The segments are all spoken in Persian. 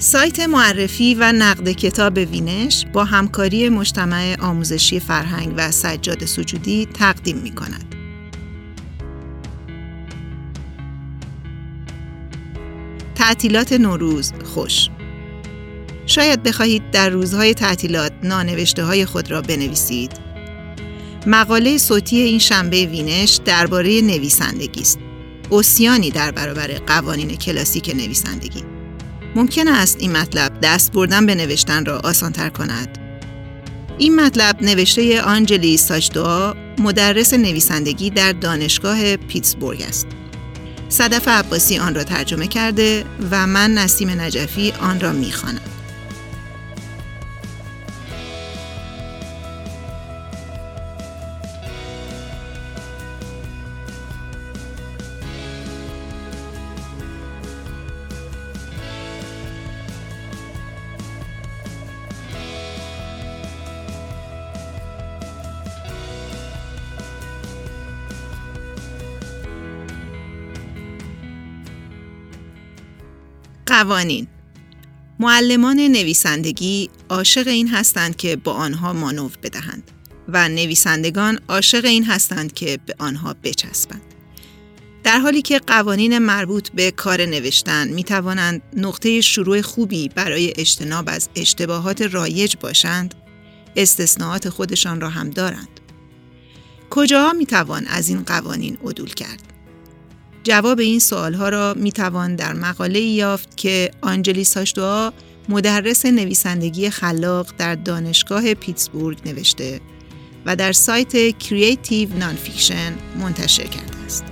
سایت معرفی و نقد کتاب وینش با همکاری مجتمع آموزشی فرهنگ و سجاد سجودی تقدیم می کند. تعطیلات نوروز خوش شاید بخواهید در روزهای تعطیلات نانوشته های خود را بنویسید. مقاله صوتی این شنبه وینش درباره نویسندگی است. اوسیانی در برابر قوانین کلاسیک نویسندگی. ممکن است این مطلب دست بردن به نوشتن را آسانتر کند. این مطلب نوشته آنجلی ساشدوا مدرس نویسندگی در دانشگاه پیتسبورگ است. صدف عباسی آن را ترجمه کرده و من نسیم نجفی آن را می‌خوانم. قوانین معلمان نویسندگی عاشق این هستند که با آنها مانور بدهند و نویسندگان عاشق این هستند که به آنها بچسبند. در حالی که قوانین مربوط به کار نوشتن می توانند نقطه شروع خوبی برای اجتناب از اشتباهات رایج باشند، استثناءات خودشان را هم دارند. کجاها می توان از این قوانین عدول کرد؟ جواب این ها را می توان در مقاله یافت که آنجلی ساشدوا مدرس نویسندگی خلاق در دانشگاه پیتسبورگ نوشته و در سایت Creative Nonfiction منتشر کرده است.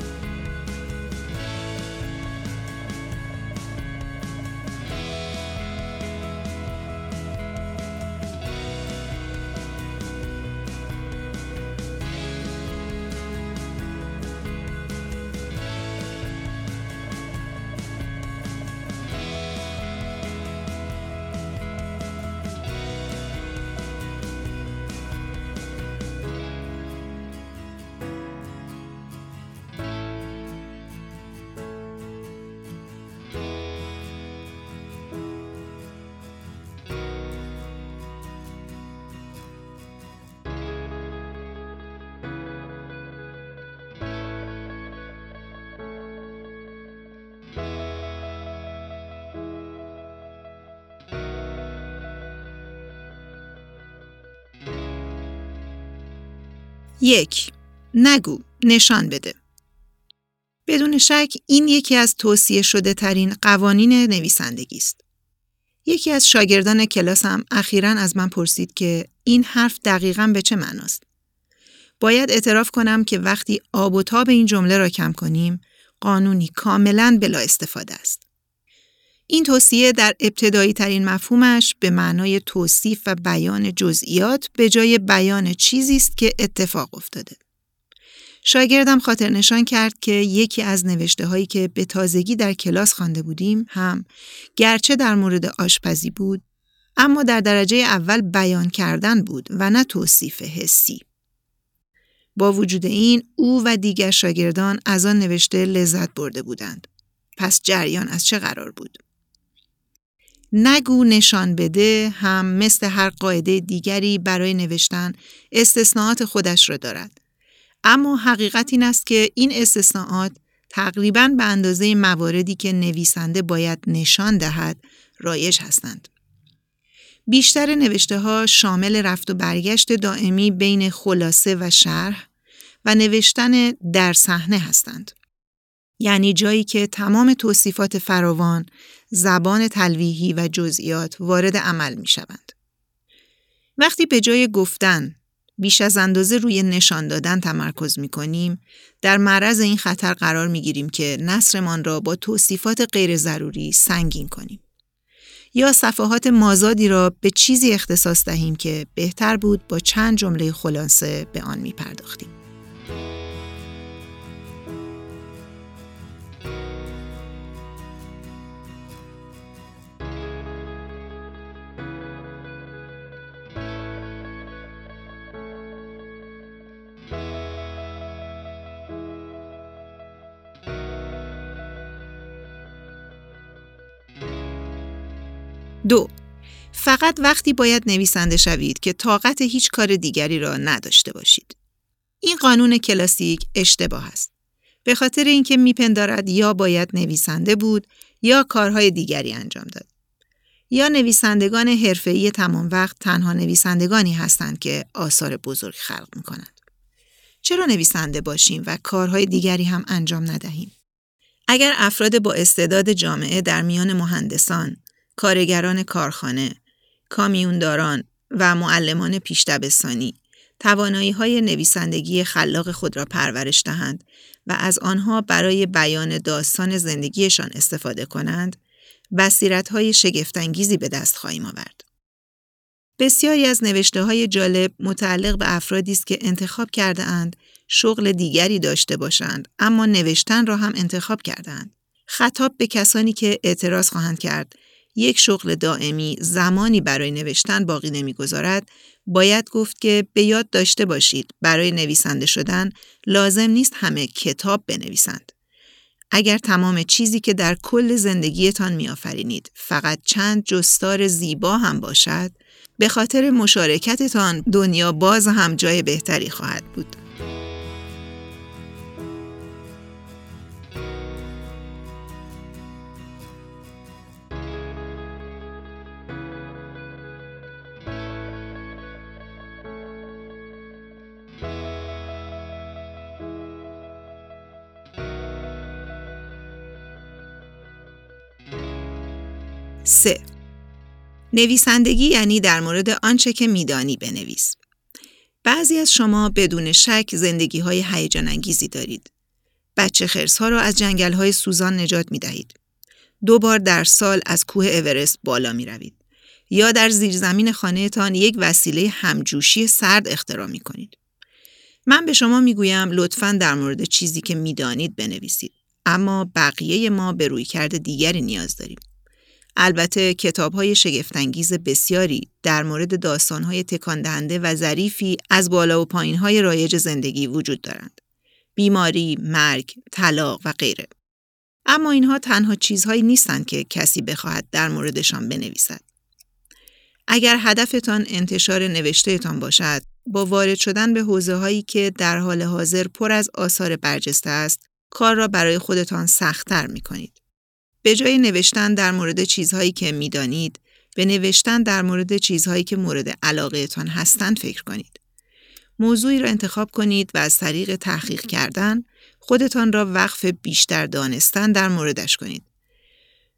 یک نگو نشان بده بدون شک این یکی از توصیه شده ترین قوانین نویسندگی است. یکی از شاگردان کلاسم اخیرا از من پرسید که این حرف دقیقا به چه معناست؟ باید اعتراف کنم که وقتی آب و تاب این جمله را کم کنیم، قانونی کاملا بلا استفاده است. این توصیه در ابتدایی ترین مفهومش به معنای توصیف و بیان جزئیات به جای بیان چیزی است که اتفاق افتاده. شاگردم خاطر نشان کرد که یکی از نوشته هایی که به تازگی در کلاس خوانده بودیم هم گرچه در مورد آشپزی بود اما در درجه اول بیان کردن بود و نه توصیف حسی. با وجود این او و دیگر شاگردان از آن نوشته لذت برده بودند. پس جریان از چه قرار بود؟ نگو نشان بده هم مثل هر قاعده دیگری برای نوشتن استثناءات خودش را دارد. اما حقیقت این است که این استثناءات تقریبا به اندازه مواردی که نویسنده باید نشان دهد رایج هستند. بیشتر نوشته ها شامل رفت و برگشت دائمی بین خلاصه و شرح و نوشتن در صحنه هستند. یعنی جایی که تمام توصیفات فراوان، زبان تلویحی و جزئیات وارد عمل می شوند. وقتی به جای گفتن بیش از اندازه روی نشان دادن تمرکز می کنیم، در معرض این خطر قرار می گیریم که نصرمان را با توصیفات غیر ضروری سنگین کنیم. یا صفحات مازادی را به چیزی اختصاص دهیم که بهتر بود با چند جمله خلاصه به آن می پرداختیم. فقط وقتی باید نویسنده شوید که طاقت هیچ کار دیگری را نداشته باشید. این قانون کلاسیک اشتباه است. به خاطر اینکه میپندارد یا باید نویسنده بود یا کارهای دیگری انجام داد. یا نویسندگان حرفه‌ای تمام وقت تنها نویسندگانی هستند که آثار بزرگ خلق می‌کنند. چرا نویسنده باشیم و کارهای دیگری هم انجام ندهیم؟ اگر افراد با استعداد جامعه در میان مهندسان، کارگران کارخانه، کامیونداران و معلمان پیشتبستانی توانایی های نویسندگی خلاق خود را پرورش دهند و از آنها برای بیان داستان زندگیشان استفاده کنند، بصیرت های شگفتانگیزی به دست خواهیم آورد. بسیاری از نوشته های جالب متعلق به افرادی است که انتخاب کرده اند شغل دیگری داشته باشند اما نوشتن را هم انتخاب کردند. خطاب به کسانی که اعتراض خواهند کرد یک شغل دائمی زمانی برای نوشتن باقی نمی‌گذارد باید گفت که به یاد داشته باشید برای نویسنده شدن لازم نیست همه کتاب بنویسند. اگر تمام چیزی که در کل زندگیتان میآفرینید فقط چند جستار زیبا هم باشد به خاطر مشارکتتان دنیا باز هم جای بهتری خواهد بود. سه نویسندگی یعنی در مورد آنچه که میدانی بنویس. بعضی از شما بدون شک زندگی های هیجان انگیزی دارید. بچه خرس ها را از جنگل های سوزان نجات می دهید. دو بار در سال از کوه اورست بالا می روید. یا در زیرزمین خانهتان یک وسیله همجوشی سرد اختراع می کنید. من به شما می گویم لطفا در مورد چیزی که می‌دانید بنویسید. اما بقیه ما به روی کرده دیگری نیاز داریم. البته کتاب های شگفتانگیز بسیاری در مورد داستان های تکان دهنده و ظریفی از بالا و پایین های رایج زندگی وجود دارند. بیماری، مرگ، طلاق و غیره. اما اینها تنها چیزهایی نیستند که کسی بخواهد در موردشان بنویسد. اگر هدفتان انتشار نوشتهتان باشد، با وارد شدن به حوزه هایی که در حال حاضر پر از آثار برجسته است، کار را برای خودتان سختتر می کنید. به جای نوشتن در مورد چیزهایی که می‌دانید، به نوشتن در مورد چیزهایی که مورد علاقهتان هستند فکر کنید. موضوعی را انتخاب کنید و از طریق تحقیق کردن خودتان را وقف بیشتر دانستن در موردش کنید.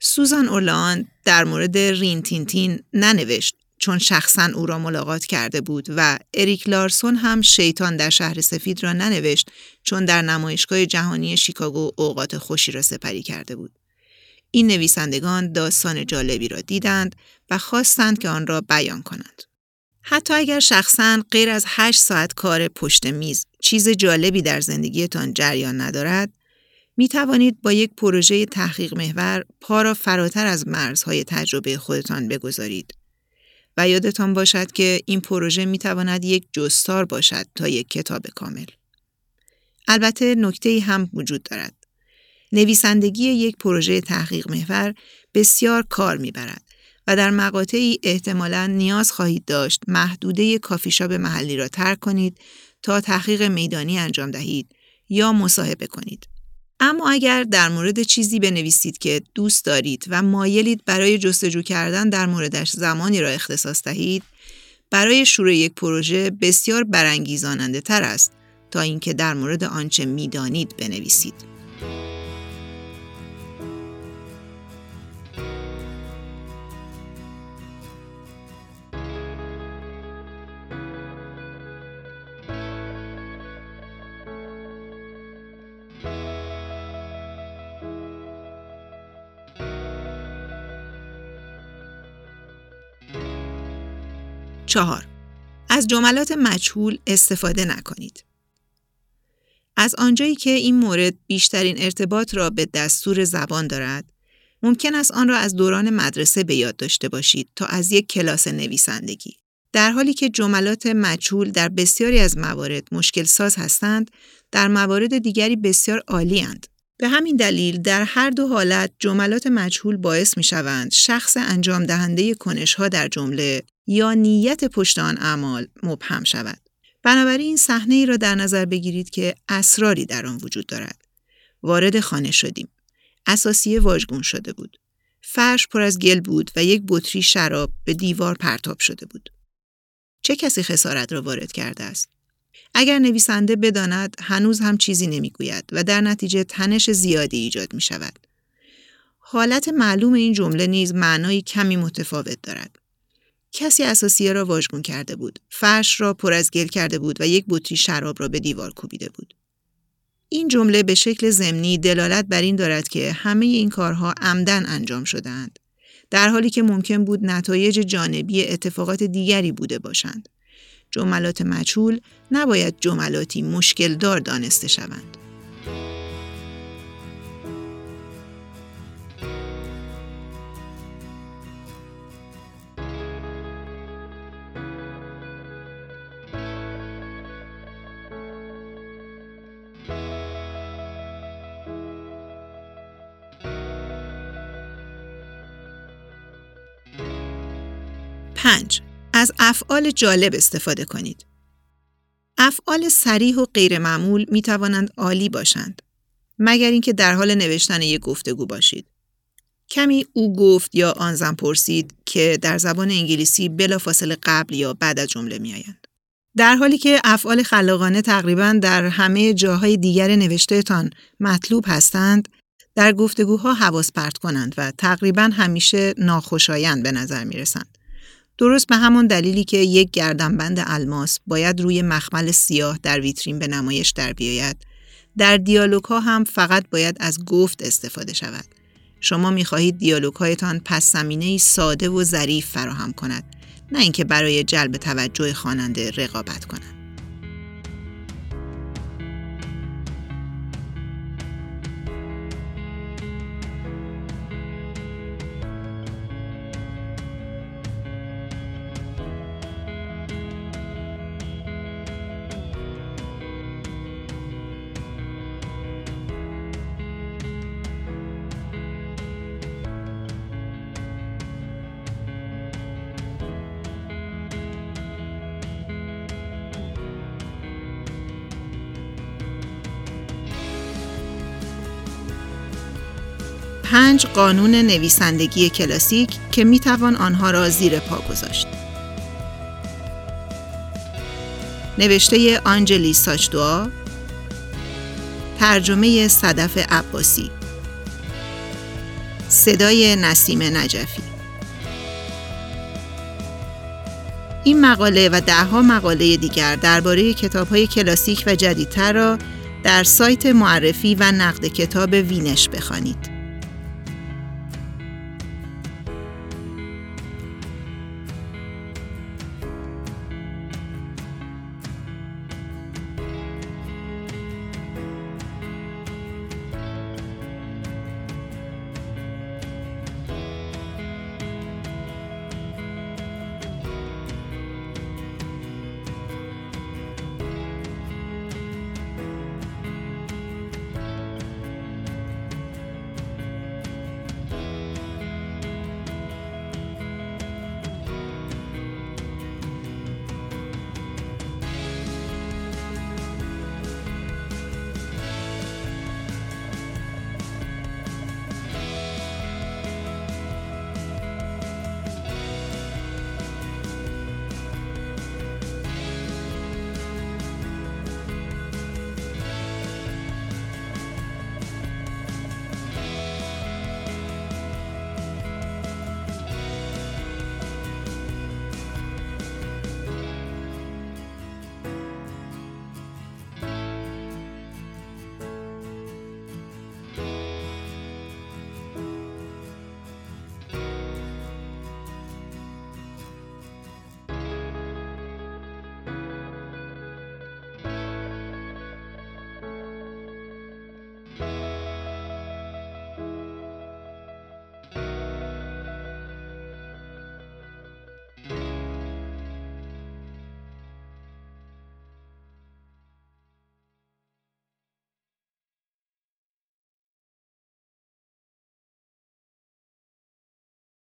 سوزان اورلان در مورد رین تین تین ننوشت چون شخصا او را ملاقات کرده بود و اریک لارسون هم شیطان در شهر سفید را ننوشت چون در نمایشگاه جهانی شیکاگو اوقات خوشی را سپری کرده بود. این نویسندگان داستان جالبی را دیدند و خواستند که آن را بیان کنند. حتی اگر شخصا غیر از هشت ساعت کار پشت میز چیز جالبی در زندگیتان جریان ندارد، می توانید با یک پروژه تحقیق محور پا را فراتر از مرزهای تجربه خودتان بگذارید. و یادتان باشد که این پروژه می تواند یک جستار باشد تا یک کتاب کامل. البته نکته هم وجود دارد. نویسندگی یک پروژه تحقیق محور بسیار کار می‌برد و در مقاطعی احتمالا نیاز خواهید داشت محدوده کافیشاب محلی را ترک کنید تا تحقیق میدانی انجام دهید یا مصاحبه کنید. اما اگر در مورد چیزی بنویسید که دوست دارید و مایلید برای جستجو کردن در موردش زمانی را اختصاص دهید، برای شروع یک پروژه بسیار برانگیزاننده تر است تا اینکه در مورد آنچه می‌دانید بنویسید. چهار از جملات مجهول استفاده نکنید. از آنجایی که این مورد بیشترین ارتباط را به دستور زبان دارد، ممکن است آن را از دوران مدرسه به یاد داشته باشید تا از یک کلاس نویسندگی. در حالی که جملات مجهول در بسیاری از موارد مشکل ساز هستند، در موارد دیگری بسیار عالی هستند. به همین دلیل در هر دو حالت جملات مجهول باعث می شوند شخص انجام دهنده کنش ها در جمله یا نیت پشت آن اعمال مبهم شود. بنابراین این صحنه ای را در نظر بگیرید که اسراری در آن وجود دارد. وارد خانه شدیم. اساسیه واژگون شده بود. فرش پر از گل بود و یک بطری شراب به دیوار پرتاب شده بود. چه کسی خسارت را وارد کرده است؟ اگر نویسنده بداند هنوز هم چیزی نمی‌گوید و در نتیجه تنش زیادی ایجاد می شود. حالت معلوم این جمله نیز معنایی کمی متفاوت دارد. کسی اساسیه را واژگون کرده بود. فرش را پر از گل کرده بود و یک بطری شراب را به دیوار کوبیده بود. این جمله به شکل ضمنی دلالت بر این دارد که همه این کارها عمدن انجام شدهاند. در حالی که ممکن بود نتایج جانبی اتفاقات دیگری بوده باشند. جملات مجهول نباید جملاتی مشکل دار دانسته شوند. پنج از افعال جالب استفاده کنید. افعال سریح و غیرمعمول می توانند عالی باشند. مگر اینکه در حال نوشتن یک گفتگو باشید. کمی او گفت یا آن زن پرسید که در زبان انگلیسی بلافاصله قبل یا بعد از جمله می آیند. در حالی که افعال خلاقانه تقریبا در همه جاهای دیگر نوشتهتان مطلوب هستند، در گفتگوها حواس پرت کنند و تقریبا همیشه ناخوشایند به نظر می رسند. درست به همون دلیلی که یک گردنبند الماس باید روی مخمل سیاه در ویترین به نمایش در بیاید. در دیالوگ ها هم فقط باید از گفت استفاده شود. شما می‌خواهید دیالوگ هایتان پس زمینه ساده و ظریف فراهم کند نه اینکه برای جلب توجه خواننده رقابت کند. پنج قانون نویسندگی کلاسیک که می توان آنها را زیر پا گذاشت. نوشته آنجلی ساچدوا ترجمه صدف عباسی صدای نسیم نجفی این مقاله و دهها مقاله دیگر درباره کتاب‌های کلاسیک و جدیدتر را در سایت معرفی و نقد کتاب وینش بخوانید.